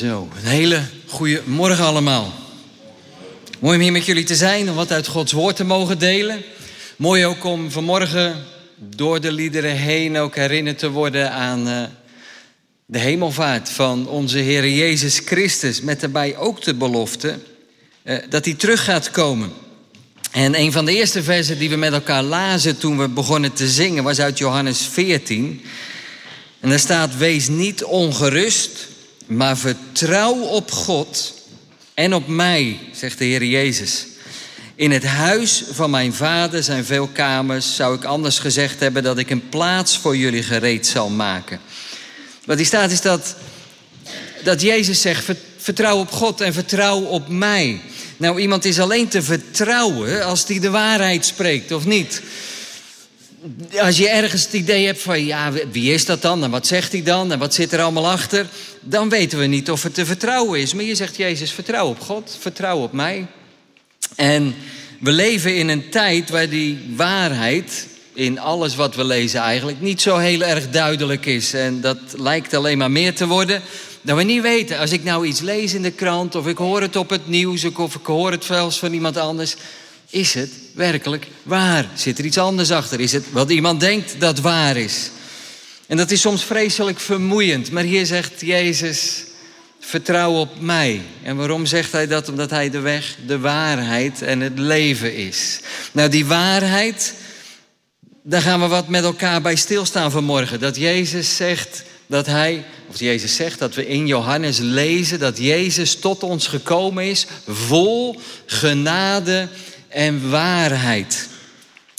Zo, een hele goede morgen allemaal. Mooi om hier met jullie te zijn, om wat uit Gods woord te mogen delen. Mooi ook om vanmorgen door de liederen heen ook herinnerd te worden aan uh, de hemelvaart van onze Heer Jezus Christus. Met daarbij ook de belofte uh, dat hij terug gaat komen. En een van de eerste versen die we met elkaar lazen toen we begonnen te zingen was uit Johannes 14. En daar staat: Wees niet ongerust maar vertrouw op God en op mij, zegt de Heer Jezus. In het huis van mijn vader zijn veel kamers. Zou ik anders gezegd hebben dat ik een plaats voor jullie gereed zal maken. Wat die staat is dat, dat Jezus zegt: vertrouw op God en vertrouw op mij. Nou, iemand is alleen te vertrouwen als hij de waarheid spreekt, of niet? Als je ergens het idee hebt van, ja, wie is dat dan? En wat zegt hij dan? En wat zit er allemaal achter? Dan weten we niet of het te vertrouwen is. Maar je zegt, Jezus, vertrouw op God, vertrouw op mij. En we leven in een tijd waar die waarheid in alles wat we lezen eigenlijk niet zo heel erg duidelijk is. En dat lijkt alleen maar meer te worden. Dat we niet weten, als ik nou iets lees in de krant of ik hoor het op het nieuws of ik hoor het zelfs van iemand anders is het werkelijk waar? Zit er iets anders achter? Is het wat iemand denkt dat waar is? En dat is soms vreselijk vermoeiend. Maar hier zegt Jezus, vertrouw op mij. En waarom zegt hij dat? Omdat hij de weg, de waarheid en het leven is. Nou, die waarheid, daar gaan we wat met elkaar bij stilstaan vanmorgen. Dat Jezus zegt dat hij, of Jezus zegt dat we in Johannes lezen dat Jezus tot ons gekomen is, vol genade en waarheid.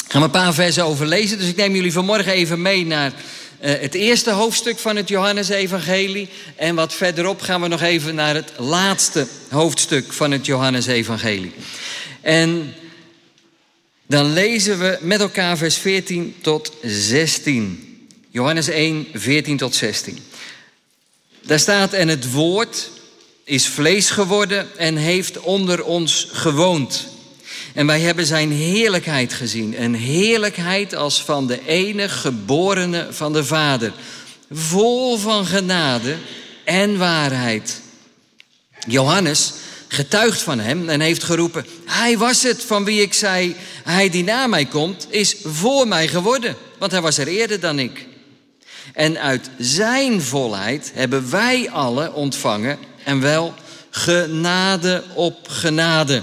Ik ga een paar versen over lezen, dus ik neem jullie vanmorgen even mee naar uh, het eerste hoofdstuk van het Johannesevangelie. En wat verderop gaan we nog even naar het laatste hoofdstuk van het Johannesevangelie. En dan lezen we met elkaar vers 14 tot 16. Johannes 1, 14 tot 16. Daar staat, en het woord is vlees geworden en heeft onder ons gewoond. En wij hebben zijn heerlijkheid gezien. Een heerlijkheid als van de enige geborene van de Vader. Vol van genade en waarheid. Johannes getuigt van hem en heeft geroepen: Hij was het van wie ik zei: Hij die na mij komt, is voor mij geworden. Want hij was er eerder dan ik. En uit zijn volheid hebben wij alle ontvangen en wel genade op genade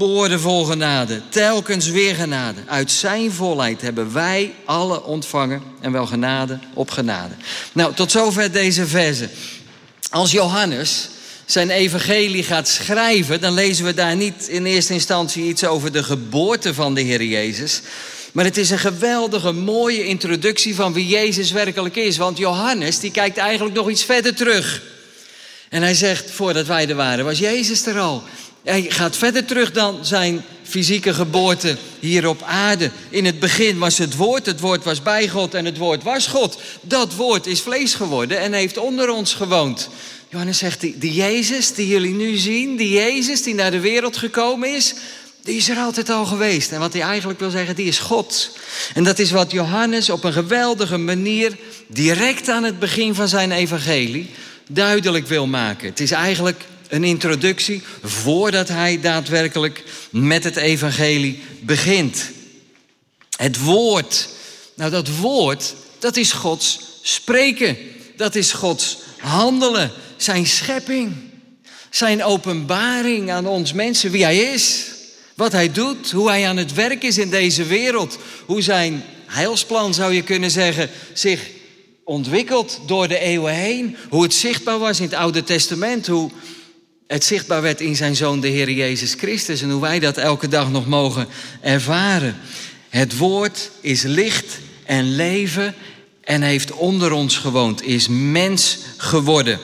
boordevol genade, telkens weer genade. Uit zijn volheid hebben wij alle ontvangen en wel genade op genade. Nou, tot zover deze verse. Als Johannes zijn evangelie gaat schrijven, dan lezen we daar niet in eerste instantie iets over de geboorte van de Heer Jezus. Maar het is een geweldige, mooie introductie van wie Jezus werkelijk is. Want Johannes, die kijkt eigenlijk nog iets verder terug. En hij zegt, voordat wij er waren, was Jezus er al. Hij gaat verder terug dan zijn fysieke geboorte hier op aarde. In het begin was het woord, het woord was bij God en het woord was God. Dat woord is vlees geworden en heeft onder ons gewoond. Johannes zegt, die, Jezus die jullie nu zien, die Jezus die naar de wereld gekomen is, die is er altijd al geweest. En wat hij eigenlijk wil zeggen, die is God. En dat is wat Johannes op een geweldige manier direct aan het begin van zijn evangelie duidelijk wil maken. Het is eigenlijk een introductie voordat hij daadwerkelijk met het evangelie begint. Het woord. Nou, dat woord, dat is Gods spreken. Dat is Gods handelen. Zijn schepping. Zijn openbaring aan ons mensen, wie hij is. Wat hij doet, hoe hij aan het werk is in deze wereld. Hoe zijn heilsplan, zou je kunnen zeggen, zich ontwikkelt door de eeuwen heen. Hoe het zichtbaar was in het Oude Testament. Hoe het zichtbaar werd in zijn zoon, de Heer Jezus Christus. En hoe wij dat elke dag nog mogen ervaren. Het woord is licht en leven en heeft onder ons gewoond, is mens geworden.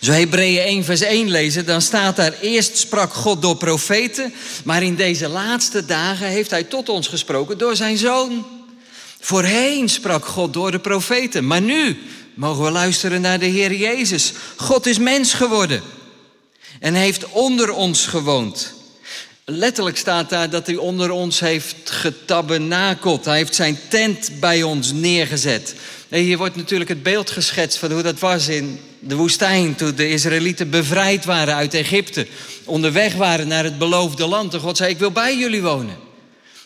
Zo Hebreeën 1 vers 1 lezen, dan staat daar eerst sprak God door profeten, maar in deze laatste dagen heeft hij tot ons gesproken door zijn zoon. Voorheen sprak God door de profeten, maar nu mogen we luisteren naar de Heer Jezus. God is mens geworden en heeft onder ons gewoond. Letterlijk staat daar dat hij onder ons heeft getabernakeld. Hij heeft zijn tent bij ons neergezet. Hier wordt natuurlijk het beeld geschetst van hoe dat was in de woestijn, toen de Israëlieten bevrijd waren uit Egypte, onderweg waren naar het beloofde land. En God zei, ik wil bij jullie wonen.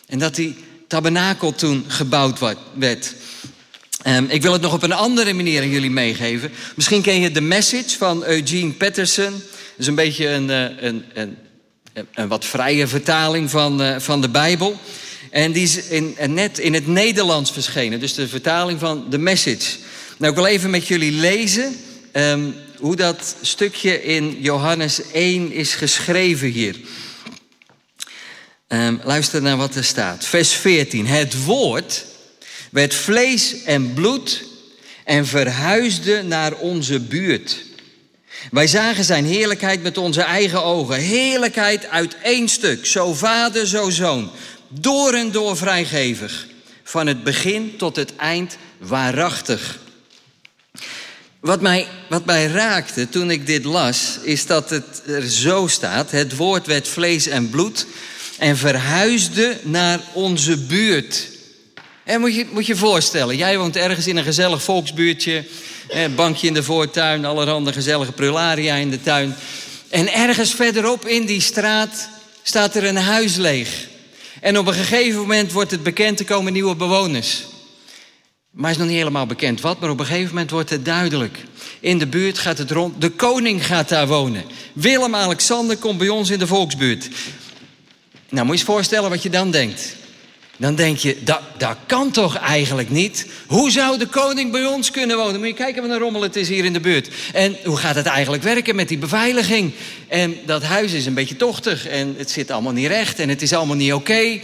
En dat die tabernakel toen gebouwd werd. Um, ik wil het nog op een andere manier aan jullie meegeven. Misschien ken je de message van Eugene Peterson. Is een beetje een, eh, een, een, een wat vrije vertaling van, uh, van de Bijbel. En die is in, net in het Nederlands verschenen. Dus de vertaling van de message. Nou, ik wil even met jullie lezen um, hoe dat stukje in Johannes 1 is geschreven hier. Um, luister naar wat er staat. Vers 14. Het woord werd vlees en bloed en verhuisde naar onze buurt. Wij zagen zijn heerlijkheid met onze eigen ogen. Heerlijkheid uit één stuk. Zo vader, zo zoon. Door en door vrijgevig. Van het begin tot het eind waarachtig. Wat mij, wat mij raakte toen ik dit las, is dat het er zo staat: het woord werd vlees en bloed en verhuisde naar onze buurt. En moet je moet je voorstellen, jij woont ergens in een gezellig volksbuurtje, bankje in de voortuin, allerhande gezellige prularia in de tuin. En ergens verderop in die straat staat er een huis leeg. En op een gegeven moment wordt het bekend, er komen nieuwe bewoners. Maar is nog niet helemaal bekend wat, maar op een gegeven moment wordt het duidelijk. In de buurt gaat het rond, de koning gaat daar wonen. Willem-Alexander komt bij ons in de volksbuurt. Nou, moet je eens voorstellen wat je dan denkt. Dan denk je, dat, dat kan toch eigenlijk niet? Hoe zou de koning bij ons kunnen wonen? Moet je kijken wat een rommel het is hier in de buurt. En hoe gaat het eigenlijk werken met die beveiliging? En dat huis is een beetje tochtig en het zit allemaal niet recht en het is allemaal niet oké.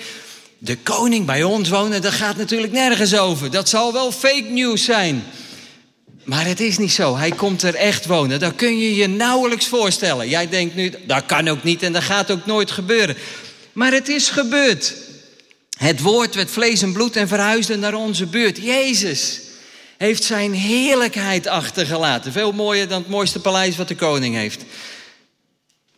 De koning bij ons wonen, dat gaat natuurlijk nergens over. Dat zal wel fake news zijn. Maar het is niet zo. Hij komt er echt wonen. Dat kun je je nauwelijks voorstellen. Jij denkt nu, dat kan ook niet en dat gaat ook nooit gebeuren. Maar het is gebeurd. Het woord werd vlees en bloed en verhuisde naar onze buurt. Jezus heeft zijn heerlijkheid achtergelaten. Veel mooier dan het mooiste paleis wat de koning heeft.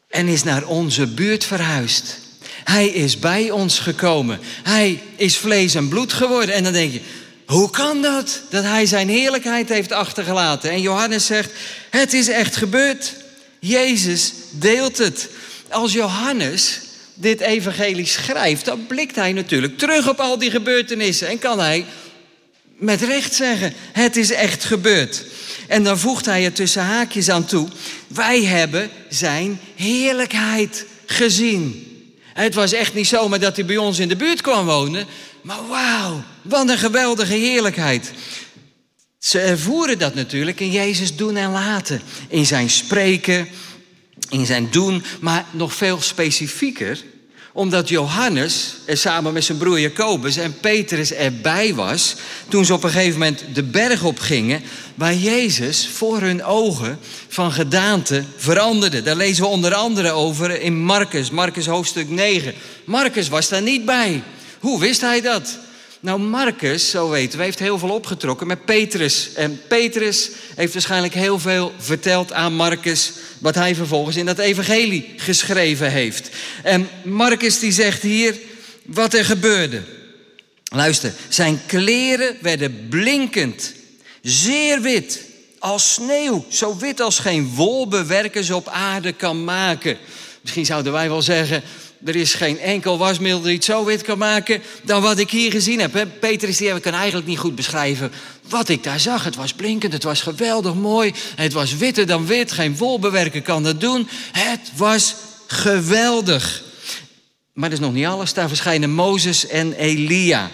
En is naar onze buurt verhuisd. Hij is bij ons gekomen. Hij is vlees en bloed geworden. En dan denk je, hoe kan dat? Dat hij zijn heerlijkheid heeft achtergelaten. En Johannes zegt, het is echt gebeurd. Jezus deelt het. Als Johannes dit evangelie schrijft, dan blikt hij natuurlijk terug op al die gebeurtenissen en kan hij met recht zeggen: Het is echt gebeurd. En dan voegt hij er tussen haakjes aan toe: Wij hebben zijn heerlijkheid gezien. Het was echt niet zomaar dat hij bij ons in de buurt kwam wonen, maar wauw, wat een geweldige heerlijkheid. Ze ervoeren dat natuurlijk in Jezus doen en laten, in zijn spreken, in zijn doen, maar nog veel specifieker, omdat Johannes er samen met zijn broer Jacobus en Petrus erbij was, toen ze op een gegeven moment de berg op gingen, waar Jezus voor hun ogen van gedaante veranderde. Daar lezen we onder andere over in Marcus, Marcus hoofdstuk 9. Marcus was daar niet bij. Hoe wist hij dat? Nou, Marcus, zo weten we, heeft heel veel opgetrokken met Petrus. En Petrus heeft waarschijnlijk heel veel verteld aan Marcus... wat hij vervolgens in dat evangelie geschreven heeft. En Marcus die zegt hier wat er gebeurde. Luister, zijn kleren werden blinkend, zeer wit, als sneeuw. Zo wit als geen wolbewerkers op aarde kan maken. Misschien zouden wij wel zeggen, er is geen enkel wasmiddel die het zo wit kan maken dan wat ik hier gezien heb. Petrus die kan eigenlijk niet goed beschrijven wat ik daar zag. Het was blinkend, het was geweldig mooi. Het was witter dan wit, geen wolbewerker kan dat doen. Het was geweldig. Maar dat is nog niet alles. Daar verschijnen Mozes en Elia.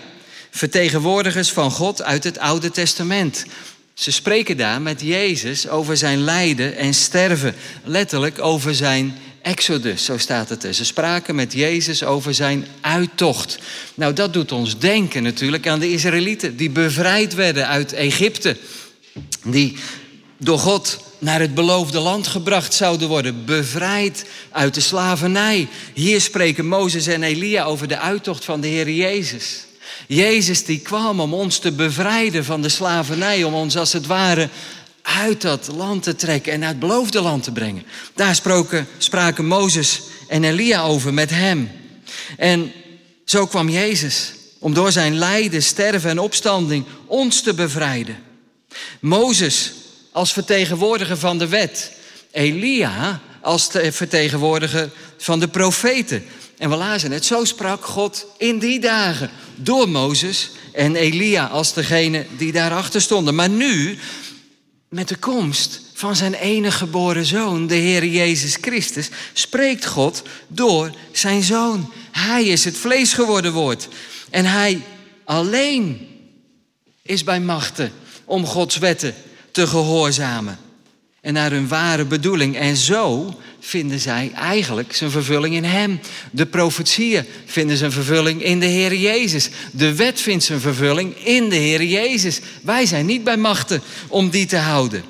Vertegenwoordigers van God uit het Oude Testament. Ze spreken daar met Jezus over zijn lijden en sterven. Letterlijk over zijn Exodus, zo staat het er. Ze spraken met Jezus over zijn uittocht. Nou, dat doet ons denken natuurlijk aan de Israëlieten die bevrijd werden uit Egypte. Die door God naar het beloofde land gebracht zouden worden. Bevrijd uit de slavernij. Hier spreken Mozes en Elia over de uittocht van de Heer Jezus. Jezus die kwam om ons te bevrijden van de slavernij, om ons als het ware uit dat land te trekken en naar het beloofde land te brengen. Daar spraken, spraken Mozes en Elia over met hem. En zo kwam Jezus om door zijn lijden, sterven en opstanding ons te bevrijden. Mozes als vertegenwoordiger van de wet. Elia als vertegenwoordiger van de profeten. En we lazen het, zo sprak God in die dagen door Mozes en Elia als degene die daarachter stonden. Maar nu, met de komst van zijn enige geboren zoon, de Heer Jezus Christus, spreekt God door zijn zoon. Hij is het vlees geworden woord. En hij alleen is bij machten om Gods wetten te gehoorzamen. En naar hun ware bedoeling. En zo vinden zij eigenlijk zijn vervulling in Hem. De profetieën vinden zijn vervulling in de Heer Jezus. De wet vindt zijn vervulling in de Heer Jezus. Wij zijn niet bij machten om die te houden.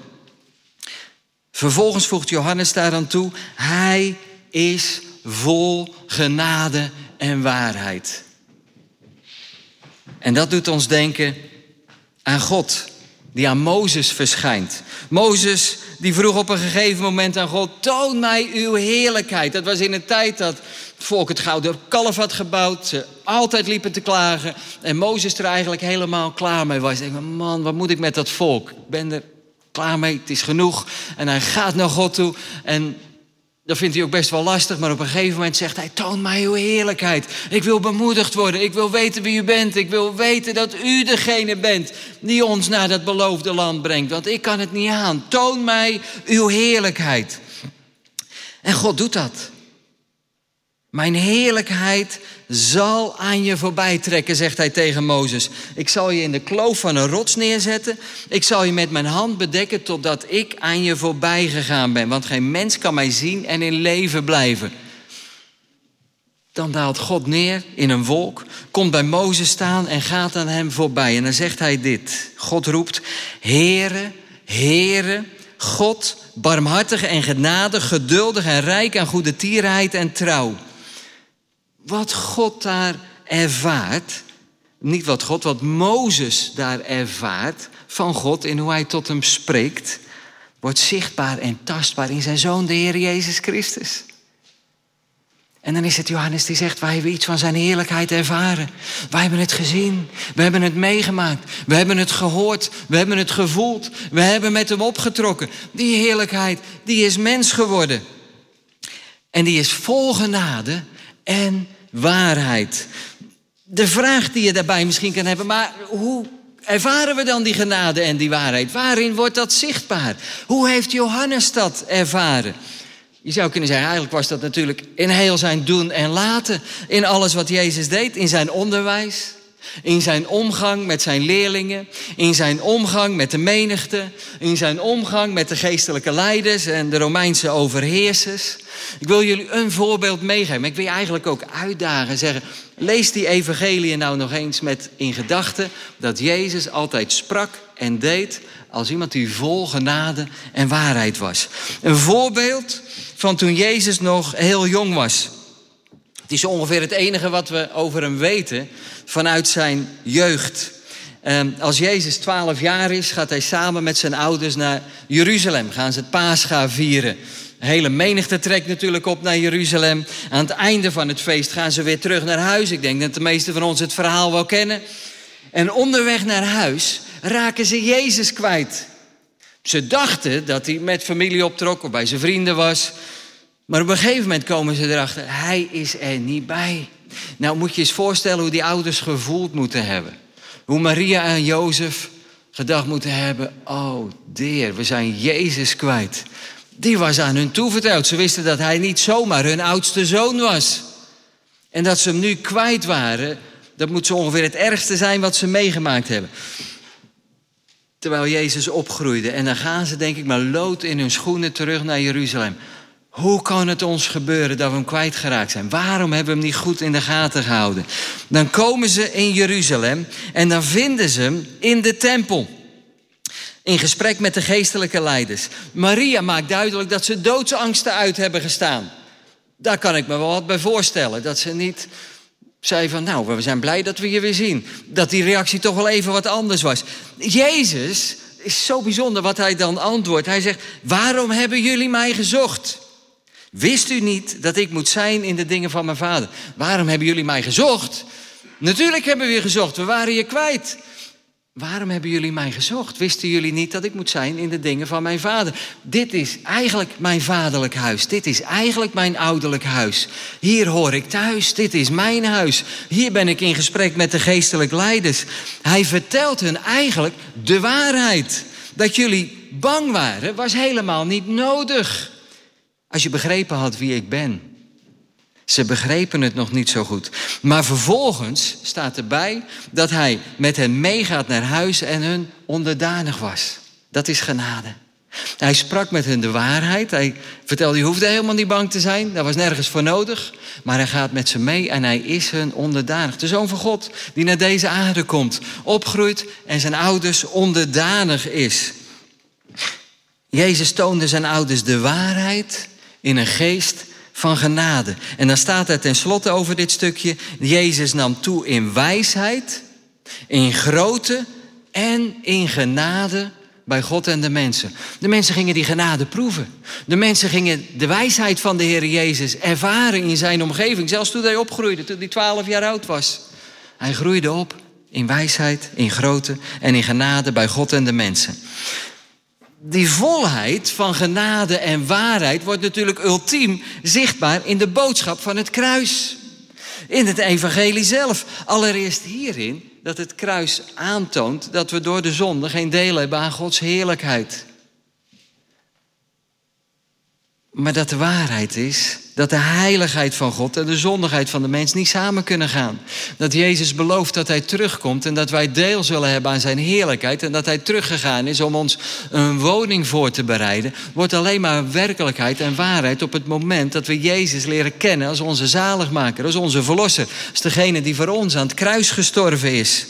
Vervolgens voegt Johannes daar aan toe: Hij is vol genade en waarheid. En dat doet ons denken aan God, die aan Mozes verschijnt. Mozes die vroeg op een gegeven moment aan God: Toon mij uw heerlijkheid. Dat was in een tijd dat het volk het gouden kalf had gebouwd. Ze altijd liepen te klagen. En Mozes er eigenlijk helemaal klaar mee was. Ik denk, man, wat moet ik met dat volk? Ik ben er klaar mee, het is genoeg. En hij gaat naar God toe. En dat vindt hij ook best wel lastig, maar op een gegeven moment zegt hij: Toon mij uw heerlijkheid. Ik wil bemoedigd worden. Ik wil weten wie u bent. Ik wil weten dat u degene bent die ons naar dat beloofde land brengt. Want ik kan het niet aan. Toon mij uw heerlijkheid. En God doet dat. Mijn heerlijkheid zal aan je voorbij trekken, zegt hij tegen Mozes. Ik zal je in de kloof van een rots neerzetten. Ik zal je met mijn hand bedekken totdat ik aan je voorbij gegaan ben. Want geen mens kan mij zien en in leven blijven. Dan daalt God neer in een wolk, komt bij Mozes staan en gaat aan hem voorbij. En dan zegt hij dit. God roept, Heere, Heere, God, barmhartig en genadig, geduldig en rijk aan goede tierheid en trouw wat God daar ervaart, niet wat God, wat Mozes daar ervaart van God in hoe hij tot hem spreekt, wordt zichtbaar en tastbaar in zijn zoon, de Heer Jezus Christus. En dan is het Johannes die zegt, wij hebben iets van zijn heerlijkheid ervaren. Wij hebben het gezien, we hebben het meegemaakt, we hebben het gehoord, we hebben het gevoeld, we hebben met hem opgetrokken. Die heerlijkheid, die is mens geworden. En die is vol genade en waarheid. De vraag die je daarbij misschien kan hebben, maar hoe ervaren we dan die genade en die waarheid? Waarin wordt dat zichtbaar? Hoe heeft Johannes dat ervaren? Je zou kunnen zeggen, eigenlijk was dat natuurlijk in heel zijn doen en laten. In alles wat Jezus deed, in zijn onderwijs, in zijn omgang met zijn leerlingen, in zijn omgang met de menigte, in zijn omgang met de geestelijke leiders en de Romeinse overheersers. Ik wil jullie een voorbeeld meegeven. Ik wil je eigenlijk ook uitdagen zeggen, lees die evangelie nou nog eens met in gedachten dat Jezus altijd sprak en deed als iemand die vol genade en waarheid was. Een voorbeeld van toen Jezus nog heel jong was. Het is ongeveer het enige wat we over hem weten vanuit zijn jeugd. Ehm, als Jezus 12 jaar is, gaat hij samen met zijn ouders naar Jeruzalem. Gaan ze het Pascha vieren. De hele menigte trekt natuurlijk op naar Jeruzalem. Aan het einde van het feest gaan ze weer terug naar huis. Ik denk dat de meesten van ons het verhaal wel kennen. En onderweg naar huis raken ze Jezus kwijt. Ze dachten dat hij met familie optrok of bij zijn vrienden was. Maar op een gegeven moment komen ze erachter, hij is er niet bij. Nou moet je eens voorstellen hoe die ouders gevoeld moeten hebben. Hoe Maria en Jozef gedacht moeten hebben, oh dear, we zijn Jezus kwijt. Die was aan hun toevertrouwd. Ze wisten dat hij niet zomaar hun oudste zoon was. En dat ze hem nu kwijt waren, dat moet zo ongeveer het ergste zijn wat ze meegemaakt hebben. Terwijl Jezus opgroeide. En dan gaan ze denk ik maar lood in hun schoenen terug naar Jeruzalem. Hoe kan het ons gebeuren dat we hem kwijtgeraakt zijn? Waarom hebben we hem niet goed in de gaten gehouden? Dan komen ze in Jeruzalem en dan vinden ze hem in de tempel. In gesprek met de geestelijke leiders. Maria maakt duidelijk dat ze doodsangsten uit hebben gestaan. Daar kan ik me wel wat bij voorstellen. Dat ze niet zei van, nou, we zijn blij dat we je weer zien. Dat die reactie toch wel even wat anders was. Jezus is zo bijzonder wat hij dan antwoordt. Hij zegt, waarom hebben jullie mij gezocht? Wist u niet dat ik moet zijn in de dingen van mijn vader? Waarom hebben jullie mij gezocht? Natuurlijk hebben we je gezocht, we waren je kwijt. Waarom hebben jullie mij gezocht? Wisten jullie niet dat ik moet zijn in de dingen van mijn vader? Dit is eigenlijk mijn vaderlijk huis. Dit is eigenlijk mijn ouderlijk huis. Hier hoor ik thuis. Dit is mijn huis. Hier ben ik in gesprek met de geestelijk leiders. Hij vertelt hun eigenlijk de waarheid. Dat jullie bang waren, was helemaal niet nodig. Als je begrepen had wie ik ben. Ze begrepen het nog niet zo goed. Maar vervolgens staat erbij dat hij met hen meegaat naar huis en hun onderdanig was. Dat is genade. Hij sprak met hen de waarheid. Hij vertelde, je hoefde helemaal niet bang te zijn. Daar was nergens voor nodig. Maar hij gaat met ze mee en hij is hun onderdanig. De Zoon van God die naar deze aarde komt, opgroeit en zijn ouders onderdanig is. Jezus toonde zijn ouders de waarheid in een geest van genade. En dan staat er tenslotte over dit stukje: Jezus nam toe in wijsheid, in grootte en in genade bij God en de mensen. De mensen gingen die genade proeven. De mensen gingen de wijsheid van de Heer Jezus ervaren in zijn omgeving, zelfs toen hij opgroeide, toen hij 12 jaar oud was. Hij groeide op in wijsheid, in grootte en in genade bij God en de mensen die volheid van genade en waarheid wordt natuurlijk ultiem zichtbaar in de boodschap van het kruis. In het evangelie zelf. Allereerst hierin dat het kruis aantoont dat we door de zonde geen deel hebben aan Gods heerlijkheid. Maar dat de waarheid is dat de heiligheid van God en de zondigheid van de mens niet samen kunnen gaan. Dat Jezus belooft dat Hij terugkomt en dat wij deel zullen hebben aan Zijn heerlijkheid. En dat Hij teruggegaan is om ons een woning voor te bereiden. Wordt alleen maar werkelijkheid en waarheid op het moment dat we Jezus leren kennen als onze zaligmaker, als onze verlosser. Als degene die voor ons aan het kruis gestorven is.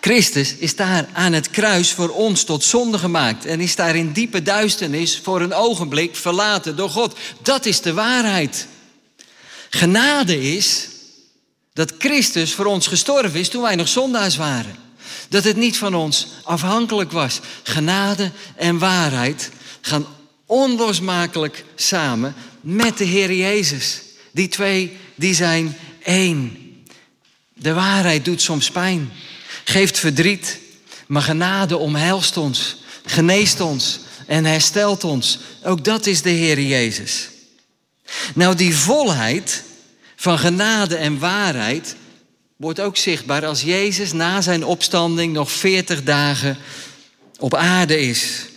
Christus is daar aan het kruis voor ons tot zonde gemaakt en is daar in diepe duisternis voor een ogenblik verlaten door God. Dat is de waarheid. Genade is dat Christus voor ons gestorven is toen wij nog zondaars waren. Dat het niet van ons afhankelijk was. Genade en waarheid gaan onlosmakelijk samen met de Heer Jezus. Die twee, die zijn één. De waarheid doet soms pijn geeft verdriet, maar genade omhelst ons, geneest ons en herstelt ons. Ook dat is de Heer Jezus. Nou, die volheid van genade en waarheid wordt ook zichtbaar als Jezus na zijn opstanding nog 40 dagen op aarde is.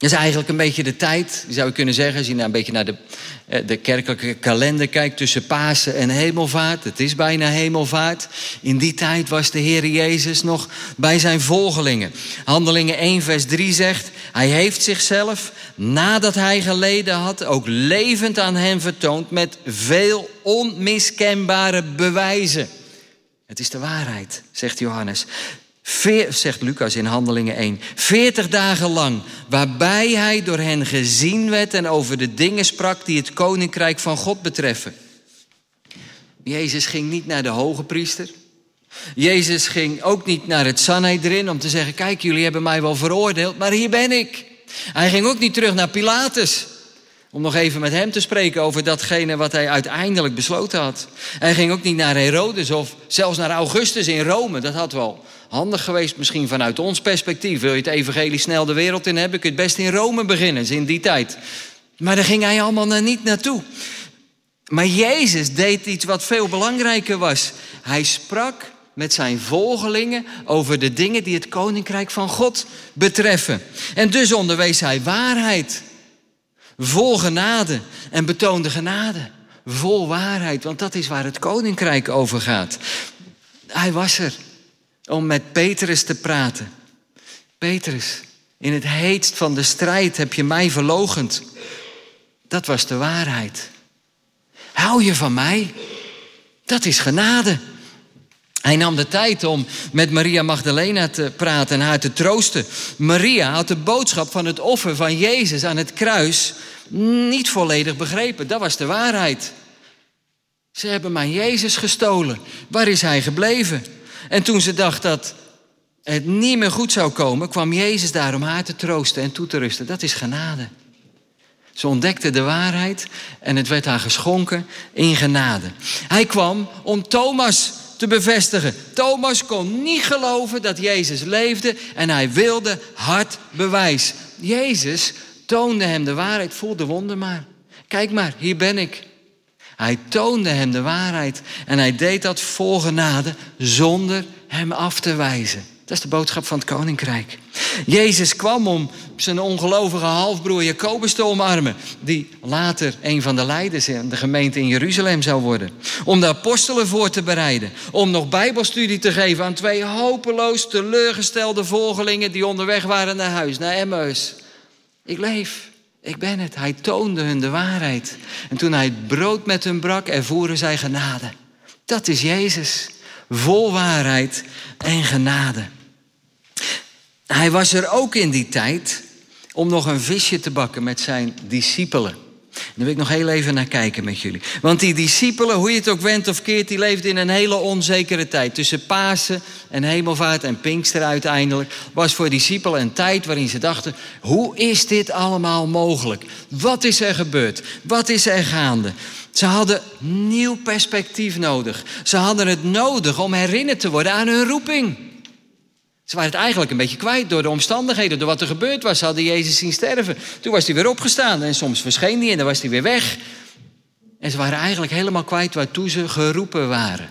Dat is eigenlijk een beetje de tijd, zou je kunnen zeggen, als je een beetje naar de, eh, de kerkelijke kalender kijkt tussen Pasen en Hemelvaart. Het is bijna Hemelvaart. In die tijd was de Heer Jezus nog bij zijn volgelingen. Handelingen 1, vers 3 zegt, hij heeft zichzelf, nadat hij geleden had, ook levend aan hen vertoond met veel onmiskenbare bewijzen. Het is de waarheid, zegt Johannes. Zegt Lucas in Handelingen 1. Veertig dagen lang, waarbij hij door hen gezien werd en over de dingen sprak die het koninkrijk van God betreffen. Jezus ging niet naar de hoge priester. Jezus ging ook niet naar het Sanhedrin om te zeggen: Kijk, jullie hebben mij wel veroordeeld, maar hier ben ik. Hij ging ook niet terug naar Pilatus om nog even met hem te spreken over datgene wat hij uiteindelijk besloten had. Hij ging ook niet naar Herodes of zelfs naar Augustus in Rome. Dat had wel handig geweest, misschien vanuit ons perspectief. Wil je het evangelie snel de wereld in hebben, kun je het best in Rome beginnen, in die tijd. Maar daar ging hij allemaal niet naartoe. Maar Jezus deed iets wat veel belangrijker was. Hij sprak met zijn volgelingen over de dingen die het koninkrijk van God betreffen. En dus onderwees hij waarheid, vol genade en betoonde genade, vol waarheid, want dat is waar het koninkrijk over gaat. Hij was er om met Petrus te praten. Petrus, in het heetst van de strijd heb je mij verlogend. Dat was de waarheid. Hou je van mij? Dat is genade. Hij nam de tijd om met Maria Magdalena te praten en haar te troosten. Maria had de boodschap van het offer van Jezus aan het kruis niet volledig begrepen. Dat was de waarheid. Ze hebben mijn Jezus gestolen. Waar is hij gebleven? En toen ze dacht dat het niet meer goed zou komen, kwam Jezus daar om haar te troosten en toe te rusten. Dat is genade. Ze ontdekte de waarheid en het werd haar geschonken in genade. Hij kwam om Thomas te bevestigen. Thomas kon niet geloven dat Jezus leefde en hij wilde hard bewijs. Jezus toonde hem de waarheid. Voel de wonder maar. Kijk maar, hier ben ik. Hij toonde hem de waarheid en hij deed dat vol genade zonder hem af te wijzen. Dat is de boodschap van het koninkrijk. Jezus kwam om zijn ongelovige halfbroer Jacobus te omarmen, die later een van de leiders in de gemeente in Jeruzalem zou worden. Om de apostelen voor te bereiden, om nog bijbelstudie te geven aan twee hopeloos teleurgestelde volgelingen die onderweg waren naar huis, naar Emmaus. Ik leef. Ik ben het. Hij toonde hun de waarheid. En toen hij het brood met hun brak, ervoeren zij genade. Dat is Jezus. Vol waarheid en genade. Hij was er ook in die tijd om nog een visje te bakken met zijn discipelen. Daar wil ik nog heel even naar kijken met jullie. Want die discipelen, hoe je het ook wendt of keert, die leefden in een hele onzekere tijd. Tussen Pasen en Hemelvaart en Pinkster uiteindelijk was voor discipelen een tijd waarin ze dachten: hoe is dit allemaal mogelijk? Wat is er gebeurd? Wat is er gaande? Ze hadden nieuw perspectief nodig. Ze hadden het nodig om herinnerd te worden aan hun roeping. Ze waren het eigenlijk een beetje kwijt door de omstandigheden, door wat er gebeurd was. Ze hadden Jezus zien sterven. Toen was hij weer opgestaan en soms verscheen hij en dan was hij weer weg. En ze waren eigenlijk helemaal kwijt waartoe ze geroepen waren.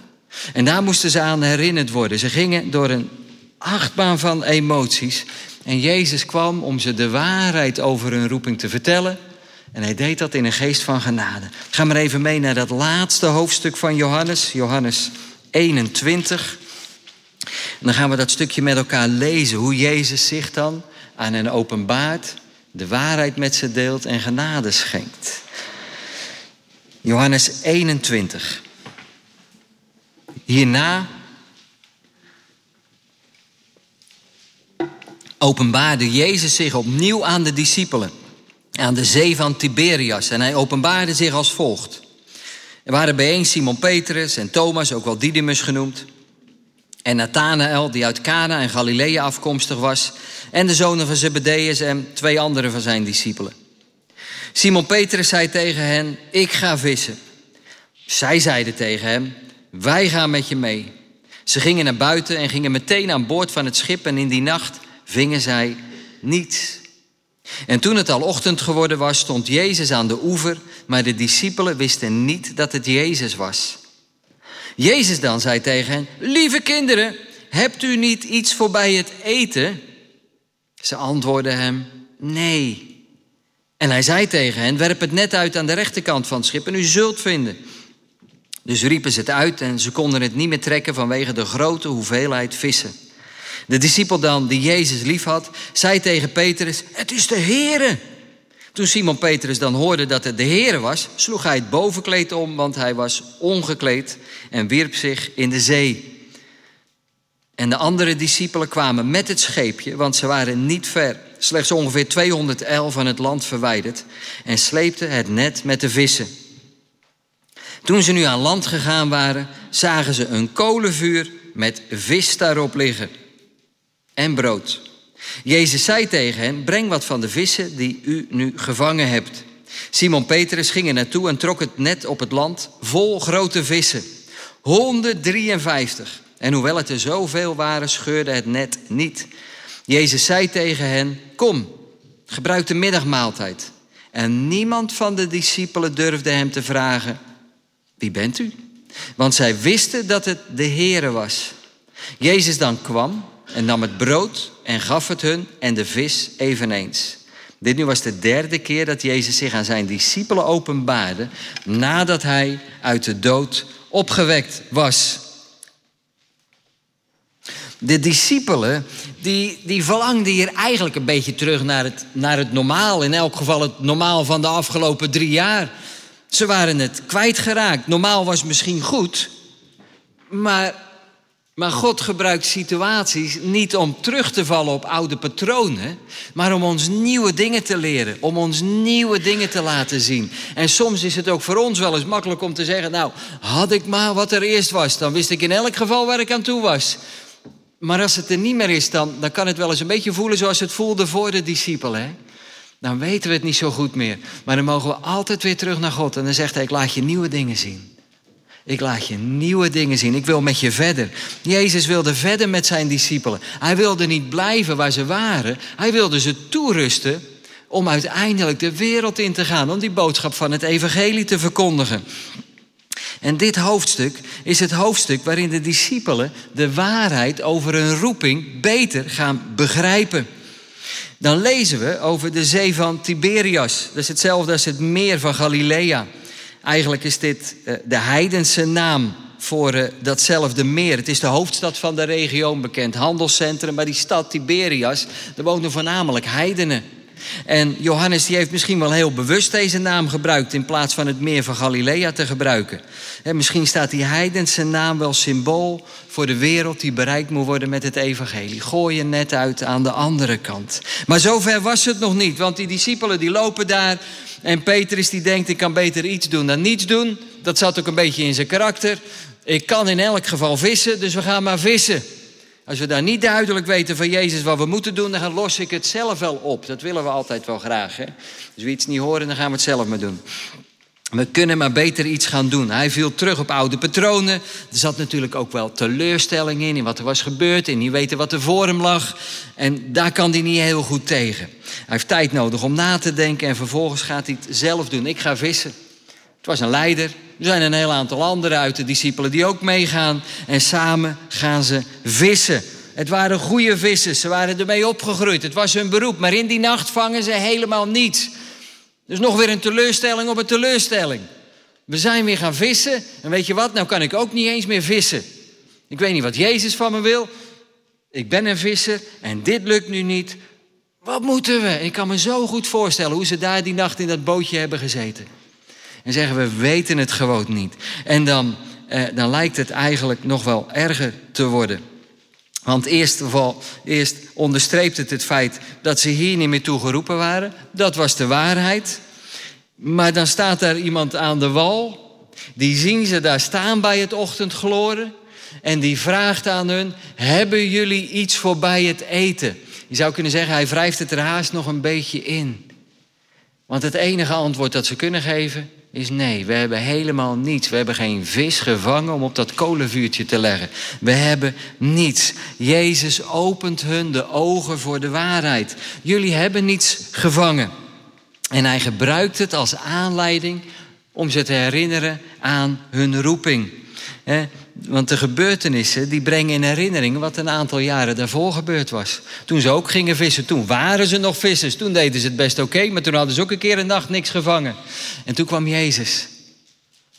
En daar moesten ze aan herinnerd worden. Ze gingen door een achtbaan van emoties. En Jezus kwam om ze de waarheid over hun roeping te vertellen. En hij deed dat in een geest van genade. Ga maar even mee naar dat laatste hoofdstuk van Johannes, Johannes 21. En dan gaan we dat stukje met elkaar lezen. Hoe Jezus zich dan aan hen openbaart, de waarheid met ze deelt en genade schenkt. Johannes 21. Hierna openbaarde Jezus zich opnieuw aan de discipelen, aan de zee van Tiberias. En hij openbaarde zich als volgt. Er waren bijeen Simon Petrus en Thomas, ook wel Didymus genoemd. En Nathanael, die uit Cana en Galilea afkomstig was. En de zonen van Zebedeus en twee andere van zijn discipelen. Simon Petrus zei tegen hen, ik ga vissen. Zij zeiden tegen hem, wij gaan met je mee. Ze gingen naar buiten en gingen meteen aan boord van het schip en in die nacht vingen zij niets. En toen het al ochtend geworden was, stond Jezus aan de oever, maar de discipelen wisten niet dat het Jezus was. Jezus dan zei tegen hen, lieve kinderen, hebt u niet iets voorbij het eten? Ze antwoordden hem, nee. En hij zei tegen hen, werp het net uit aan de rechterkant van het schip en u zult vinden. Dus riepen ze het uit en ze konden het niet meer trekken vanwege de grote hoeveelheid vissen. De discipel dan, die Jezus lief had, zei tegen Petrus, het is de Heere. Toen Simon Petrus dan hoorde dat het de Heere was, sloeg hij het bovenkleed om, want hij was ongekleed en wierp zich in de zee. En de andere discipelen kwamen met het scheepje, want ze waren niet ver, slechts ongeveer 200 el van het land verwijderd, en sleepten het net met de vissen. Toen ze nu aan land gegaan waren, zagen ze een kolenvuur met vis daarop liggen en brood. Jezus zei tegen hen: Breng wat van de vissen die u nu gevangen hebt. Simon Petrus ging er naartoe en trok het net op het land vol grote vissen. 153. En hoewel het er zoveel waren, scheurde het net niet. Jezus zei tegen hen: Kom, gebruik de middagmaaltijd. En niemand van de discipelen durfde hem te vragen: Wie bent u? Want zij wisten dat het de Heere was. Jezus dan kwam en nam het brood en gaf het hun en de vis eveneens. Dit nu was de derde keer dat Jezus zich aan zijn discipelen openbaarde nadat hij uit de dood opgewekt was. De discipelen die, die verlangden hier eigenlijk een beetje terug naar het, naar het normaal. In elk geval het normaal van de afgelopen drie jaar. Ze waren het kwijtgeraakt. Normaal was misschien goed, maar maar God gebruikt situaties niet om terug te vallen op oude patronen, maar om ons nieuwe dingen te leren, om ons nieuwe dingen te laten zien. En soms is het ook voor ons wel eens makkelijk om te zeggen, nou, had ik maar wat er eerst was, dan wist ik in elk geval waar ik aan toe was. Maar als het er niet meer is, dan, dan kan het wel eens een beetje voelen zoals het voelde voor de discipelen. Dan weten we het niet zo goed meer. Maar dan mogen we altijd weer terug naar God. En dan zegt hij, ik laat je nieuwe dingen zien. Ik laat je nieuwe dingen zien. Ik wil met je verder. Jezus wilde verder met zijn discipelen. Hij wilde niet blijven waar ze waren. Hij wilde ze toerusten om uiteindelijk de wereld in te gaan. Om die boodschap van het evangelie te verkondigen. En dit hoofdstuk is het hoofdstuk waarin de discipelen de waarheid over hun roeping beter gaan begrijpen. Dan lezen we over de zee van Tiberias. Dat is hetzelfde als het meer van Galilea. Eigenlijk is dit eh, de heidense naam voor eh, datzelfde meer. Het is de hoofdstad van de regio, bekend handelscentrum. Maar die stad Tiberias, daar woonden voornamelijk heidenen. En Johannes die heeft misschien wel heel bewust deze naam gebruikt in plaats van het meer van Galilea te gebruiken. En misschien staat die heidense naam wel symbool voor de wereld die bereikt moet worden met het evangelie. Gooi je net uit aan de andere kant. Maar zover was het nog niet, want die discipelen die lopen daar en Petrus die denkt ik kan beter iets doen dan niets doen. Dat zat ook een beetje in zijn karakter. Ik kan in elk geval vissen, dus we gaan maar vissen. Als we daar niet duidelijk weten van Jezus wat we moeten doen, dan los ik het zelf wel op. Dat willen we altijd wel graag. Hè? Als we iets niet horen, dan gaan we het zelf maar doen. We kunnen maar beter iets gaan doen. Hij viel terug op oude patronen. Er zat natuurlijk ook wel teleurstelling in, in wat er was gebeurd, in niet weten wat er voor hem lag. En daar kan hij niet heel goed tegen. Hij heeft tijd nodig om na te denken en vervolgens gaat hij het zelf doen. Ik ga vissen. Het was een leider. Er zijn een heel aantal anderen uit de discipelen die ook meegaan. En samen gaan ze vissen. Het waren goede vissers. Ze waren ermee opgegroeid. Het was hun beroep. Maar in die nacht vangen ze helemaal niets. Dus nog weer een teleurstelling op een teleurstelling. We zijn weer gaan vissen. En weet je wat? Nou kan ik ook niet eens meer vissen. Ik weet niet wat Jezus van me wil. Ik ben een visser en dit lukt nu niet. Wat moeten we? Ik kan me zo goed voorstellen hoe ze daar die nacht in dat bootje hebben gezeten. En zeggen we weten het gewoon niet. En dan, eh, dan lijkt het eigenlijk nog wel erger te worden. Want eerst, geval, eerst onderstreept het het feit dat ze hier niet meer toe geroepen waren. Dat was de waarheid. Maar dan staat daar iemand aan de wal. Die zien ze daar staan bij het ochtendgloren. En die vraagt aan hun: Hebben jullie iets voorbij het eten? Je zou kunnen zeggen, hij wrijft het er haast nog een beetje in. Want het enige antwoord dat ze kunnen geven is nee, we hebben helemaal niets. We hebben geen vis gevangen om op dat kolenvuurtje te leggen. We hebben niets. Jezus opent hun de ogen voor de waarheid. Jullie hebben niets gevangen. En hij gebruikt het als aanleiding om ze te herinneren aan hun roeping. Want de gebeurtenissen die brengen in herinnering wat een aantal jaren daarvoor gebeurd was. Toen ze ook gingen vissen, toen waren ze nog vissers. Toen deden ze het best oké, maar toen hadden ze ook een keer een nacht niks gevangen. En toen kwam Jezus.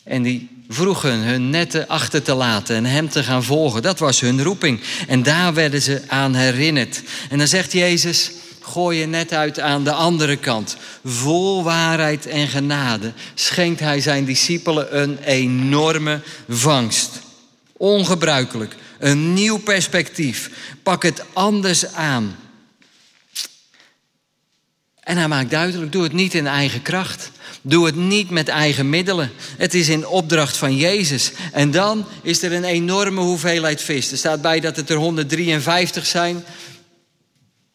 En die vroeg hun hun netten achter te laten en hem te gaan volgen. Dat was hun roeping. En daar werden ze aan herinnerd. En dan zegt Jezus, gooi je net uit aan de andere kant. Vol waarheid en genade schenkt hij zijn discipelen een enorme vangst. Ongebruikelijk. Een nieuw perspectief. Pak het anders aan. En hij maakt duidelijk: doe het niet in eigen kracht. Doe het niet met eigen middelen. Het is in opdracht van Jezus. En dan is er een enorme hoeveelheid vis. Er staat bij dat het er 153 zijn.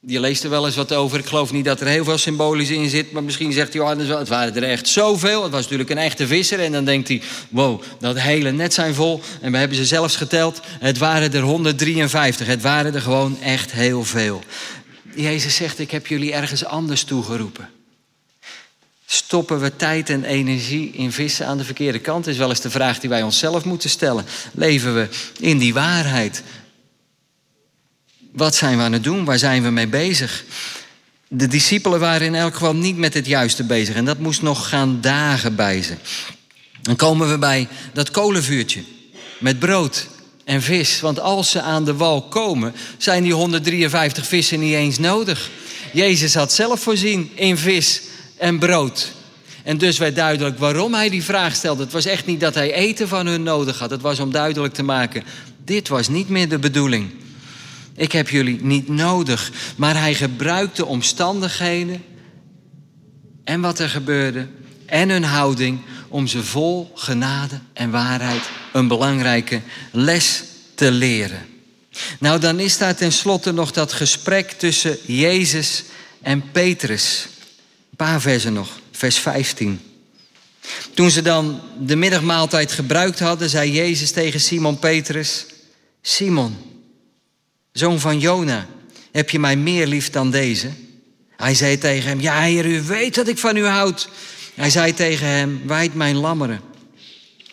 Je leest er wel eens wat over. Ik geloof niet dat er heel veel symbolisch in zit. Maar misschien zegt Johannes wel, het waren er echt zoveel. Het was natuurlijk een echte visser. En dan denkt hij, wow, dat hele net zijn vol. En we hebben ze zelfs geteld. Het waren er 153. Het waren er gewoon echt heel veel. Jezus zegt, ik heb jullie ergens anders toegeroepen. Stoppen we tijd en energie in vissen aan de verkeerde kant? Is wel eens de vraag die wij onszelf moeten stellen. Leven we in die waarheid? Wat zijn we aan het doen? Waar zijn we mee bezig? De discipelen waren in elk geval niet met het juiste bezig. En dat moest nog gaan dagen bij ze. Dan komen we bij dat kolenvuurtje. Met brood en vis. Want als ze aan de wal komen, zijn die 153 vissen niet eens nodig. Jezus had zelf voorzien in vis en brood. En dus werd duidelijk waarom hij die vraag stelde. Het was echt niet dat hij eten van hun nodig had. Het was om duidelijk te maken: dit was niet meer de bedoeling. Ik heb jullie niet nodig. Maar hij gebruikt de omstandigheden en wat er gebeurde en hun houding om ze vol genade en waarheid een belangrijke les te leren. Nou, dan is daar tenslotte nog dat gesprek tussen Jezus en Petrus. Een paar versen nog, vers 15. Toen ze dan de middagmaaltijd gebruikt hadden, zei Jezus tegen Simon Petrus: Simon, zoon van Jona, heb je mij meer lief dan deze? Hij zei tegen hem: Ja, Heer, u weet dat ik van u houd. Hij zei tegen hem: Wijd mijn lammeren.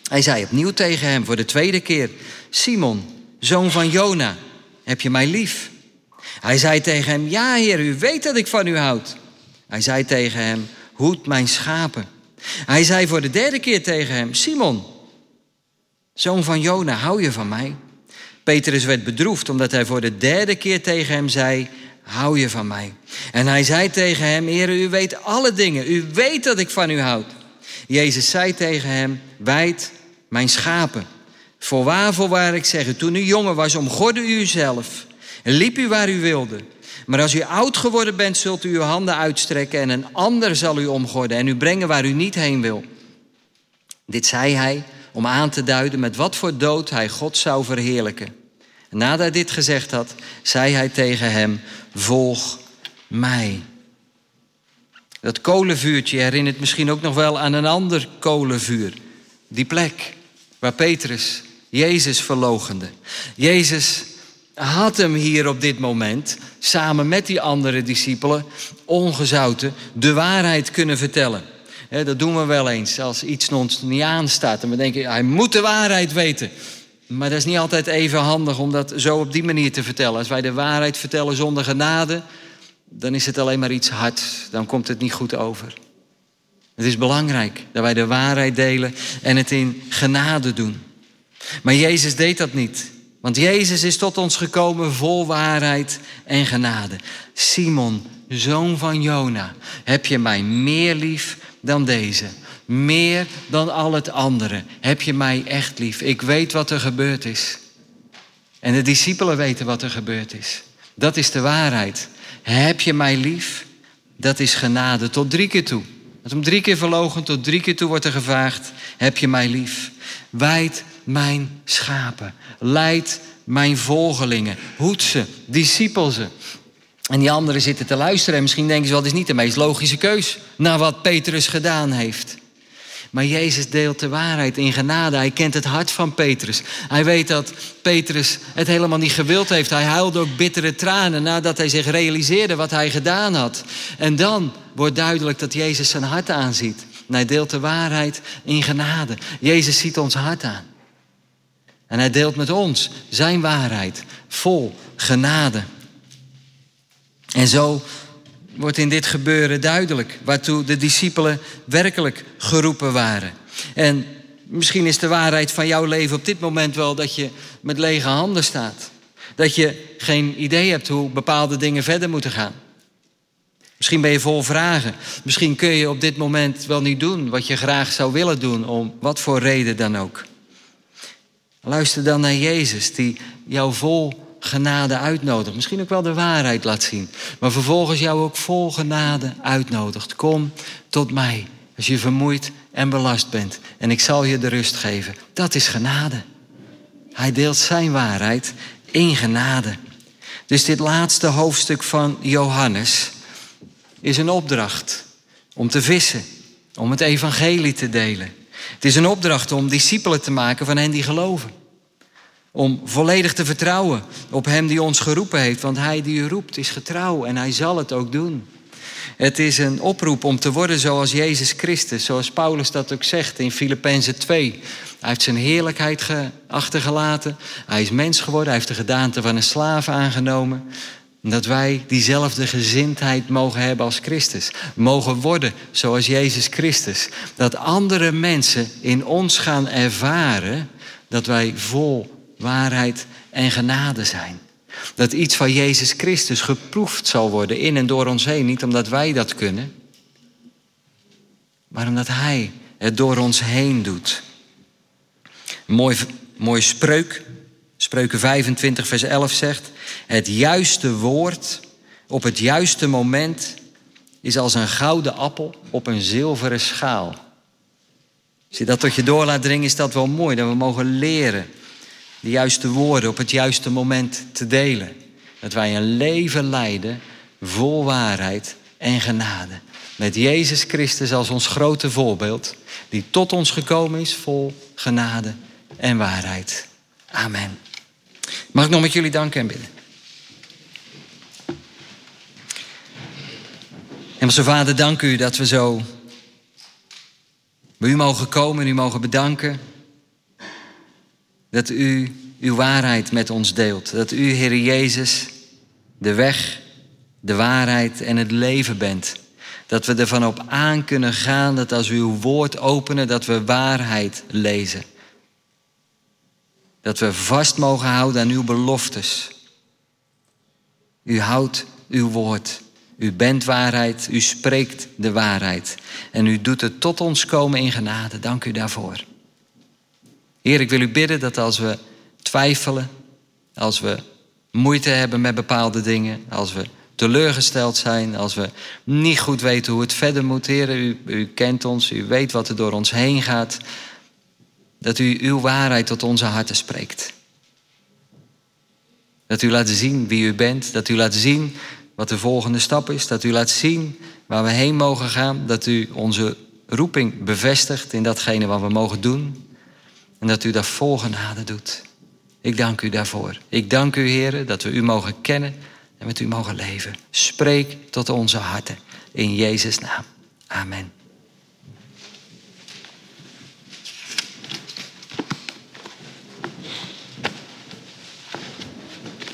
Hij zei opnieuw tegen hem voor de tweede keer: Simon, zoon van Jona, heb je mij lief? Hij zei tegen hem: Ja, Heer, u weet dat ik van u houd. Hij zei tegen hem: Hoed mijn schapen. Hij zei voor de derde keer tegen hem: Simon, zoon van Jona, hou je van mij? Petrus werd bedroefd omdat hij voor de derde keer tegen hem zei: Hou je van mij? En hij zei tegen hem: Heer, u weet alle dingen. U weet dat ik van u houd. Jezus zei tegen hem: Wijd mijn schapen. Voorwaar, voorwaar, ik zeg u, toen u jongen was, omgorde u uzelf. Liep u waar u wilde. Maar als u oud geworden bent, zult u uw handen uitstrekken en een ander zal u omgorden en u brengen waar u niet heen wil. Dit zei hij om aan te duiden met wat voor dood hij God zou verheerlijken. En nadat hij dit gezegd had, zei hij tegen hem: Volg mij. Dat kolenvuurtje herinnert misschien ook nog wel aan een ander kolenvuur. Die plek waar Petrus Jezus verlogende. Jezus had hem hier op dit moment, samen met die andere discipelen, ongezouten, de waarheid kunnen vertellen. Dat doen we wel eens als iets ons niet aanstaat. En we denken, hij moet de waarheid weten. Maar dat is niet altijd even handig om dat zo op die manier te vertellen. Als wij de waarheid vertellen zonder genade, dan is het alleen maar iets hard. Dan komt het niet goed over. Het is belangrijk dat wij de waarheid delen en het in genade doen. Maar Jezus deed dat niet. Want Jezus is tot ons gekomen vol waarheid en genade. Simon, zoon van Jona, heb je mij meer lief dan deze? Meer dan al het andere. Heb je mij echt lief? Ik weet wat er gebeurd is. En de discipelen weten wat er gebeurd is. Dat is de waarheid. Heb je mij lief? Dat is genade tot drie keer toe. Dat om drie keer verlogen, tot drie keer toe wordt er gevraagd: Heb je mij lief? Wijd mijn schapen. Leid mijn volgelingen. Hoed ze, discipel ze. En die anderen zitten te luisteren en misschien denken ze, wat is niet de meest logische keus naar wat Petrus gedaan heeft. Maar Jezus deelt de waarheid in genade. Hij kent het hart van Petrus. Hij weet dat Petrus het helemaal niet gewild heeft. Hij huilde ook bittere tranen nadat hij zich realiseerde wat hij gedaan had. En dan wordt duidelijk dat Jezus zijn hart aanziet. En hij deelt de waarheid in genade. Jezus ziet ons hart aan. En hij deelt met ons zijn waarheid vol genade. En zo wordt in dit gebeuren duidelijk waartoe de discipelen werkelijk geroepen waren. En misschien is de waarheid van jouw leven op dit moment wel dat je met lege handen staat. Dat je geen idee hebt hoe bepaalde dingen verder moeten gaan. Misschien ben je vol vragen. Misschien kun je op dit moment wel niet doen wat je graag zou willen doen, om wat voor reden dan ook. Luister dan naar Jezus, die jou vol genade uitnodigt. Misschien ook wel de waarheid laat zien. Maar vervolgens jou ook vol genade uitnodigt. Kom tot mij als je vermoeid en belast bent. En ik zal je de rust geven. Dat is genade. Hij deelt zijn waarheid in genade. Dus dit laatste hoofdstuk van Johannes is een opdracht om te vissen, om het evangelie te delen. Het is een opdracht om discipelen te maken van hen die geloven. Om volledig te vertrouwen op Hem die ons geroepen heeft. Want Hij die u roept is getrouw en Hij zal het ook doen. Het is een oproep om te worden zoals Jezus Christus. Zoals Paulus dat ook zegt in Filippenzen 2. Hij heeft zijn heerlijkheid achtergelaten. Hij is mens geworden. Hij heeft de gedaante van een slaaf aangenomen. Dat wij diezelfde gezindheid mogen hebben als Christus. Mogen worden zoals Jezus Christus. Dat andere mensen in ons gaan ervaren dat wij vol waarheid en genade zijn. Dat iets van Jezus Christus geproefd zal worden in en door ons heen. Niet omdat wij dat kunnen, maar omdat Hij het door ons heen doet. mooi, mooi spreuk. Spreuken 25, vers 11 zegt: Het juiste woord op het juiste moment is als een gouden appel op een zilveren schaal. Als je dat tot je door laat dringen, is dat wel mooi. Dat we mogen leren de juiste woorden op het juiste moment te delen. Dat wij een leven leiden vol waarheid en genade. met Jezus Christus als ons grote voorbeeld, die tot ons gekomen is vol genade en waarheid. Amen. Mag ik nog met jullie danken en bidden? Hemelse Vader, dank u dat we zo bij u mogen komen en u mogen bedanken. Dat u uw waarheid met ons deelt. Dat u, Heer Jezus, de weg, de waarheid en het leven bent. Dat we ervan op aan kunnen gaan dat als we uw woord openen, dat we waarheid lezen. Dat we vast mogen houden aan uw beloftes. U houdt uw woord. U bent waarheid, u spreekt de waarheid. En u doet het tot ons komen in genade. Dank u daarvoor. Heer, ik wil u bidden dat als we twijfelen, als we moeite hebben met bepaalde dingen, als we teleurgesteld zijn, als we niet goed weten hoe het verder moet, Heer, u, u kent ons, u weet wat er door ons heen gaat, dat u uw waarheid tot onze harten spreekt. Dat u laat zien wie u bent, dat u laat zien wat de volgende stap is. Dat u laat zien waar we heen mogen gaan. Dat u onze roeping bevestigt in datgene wat we mogen doen. En dat u dat vol genade doet. Ik dank u daarvoor. Ik dank u, heren, dat we u mogen kennen en met u mogen leven. Spreek tot onze harten. In Jezus' naam. Amen.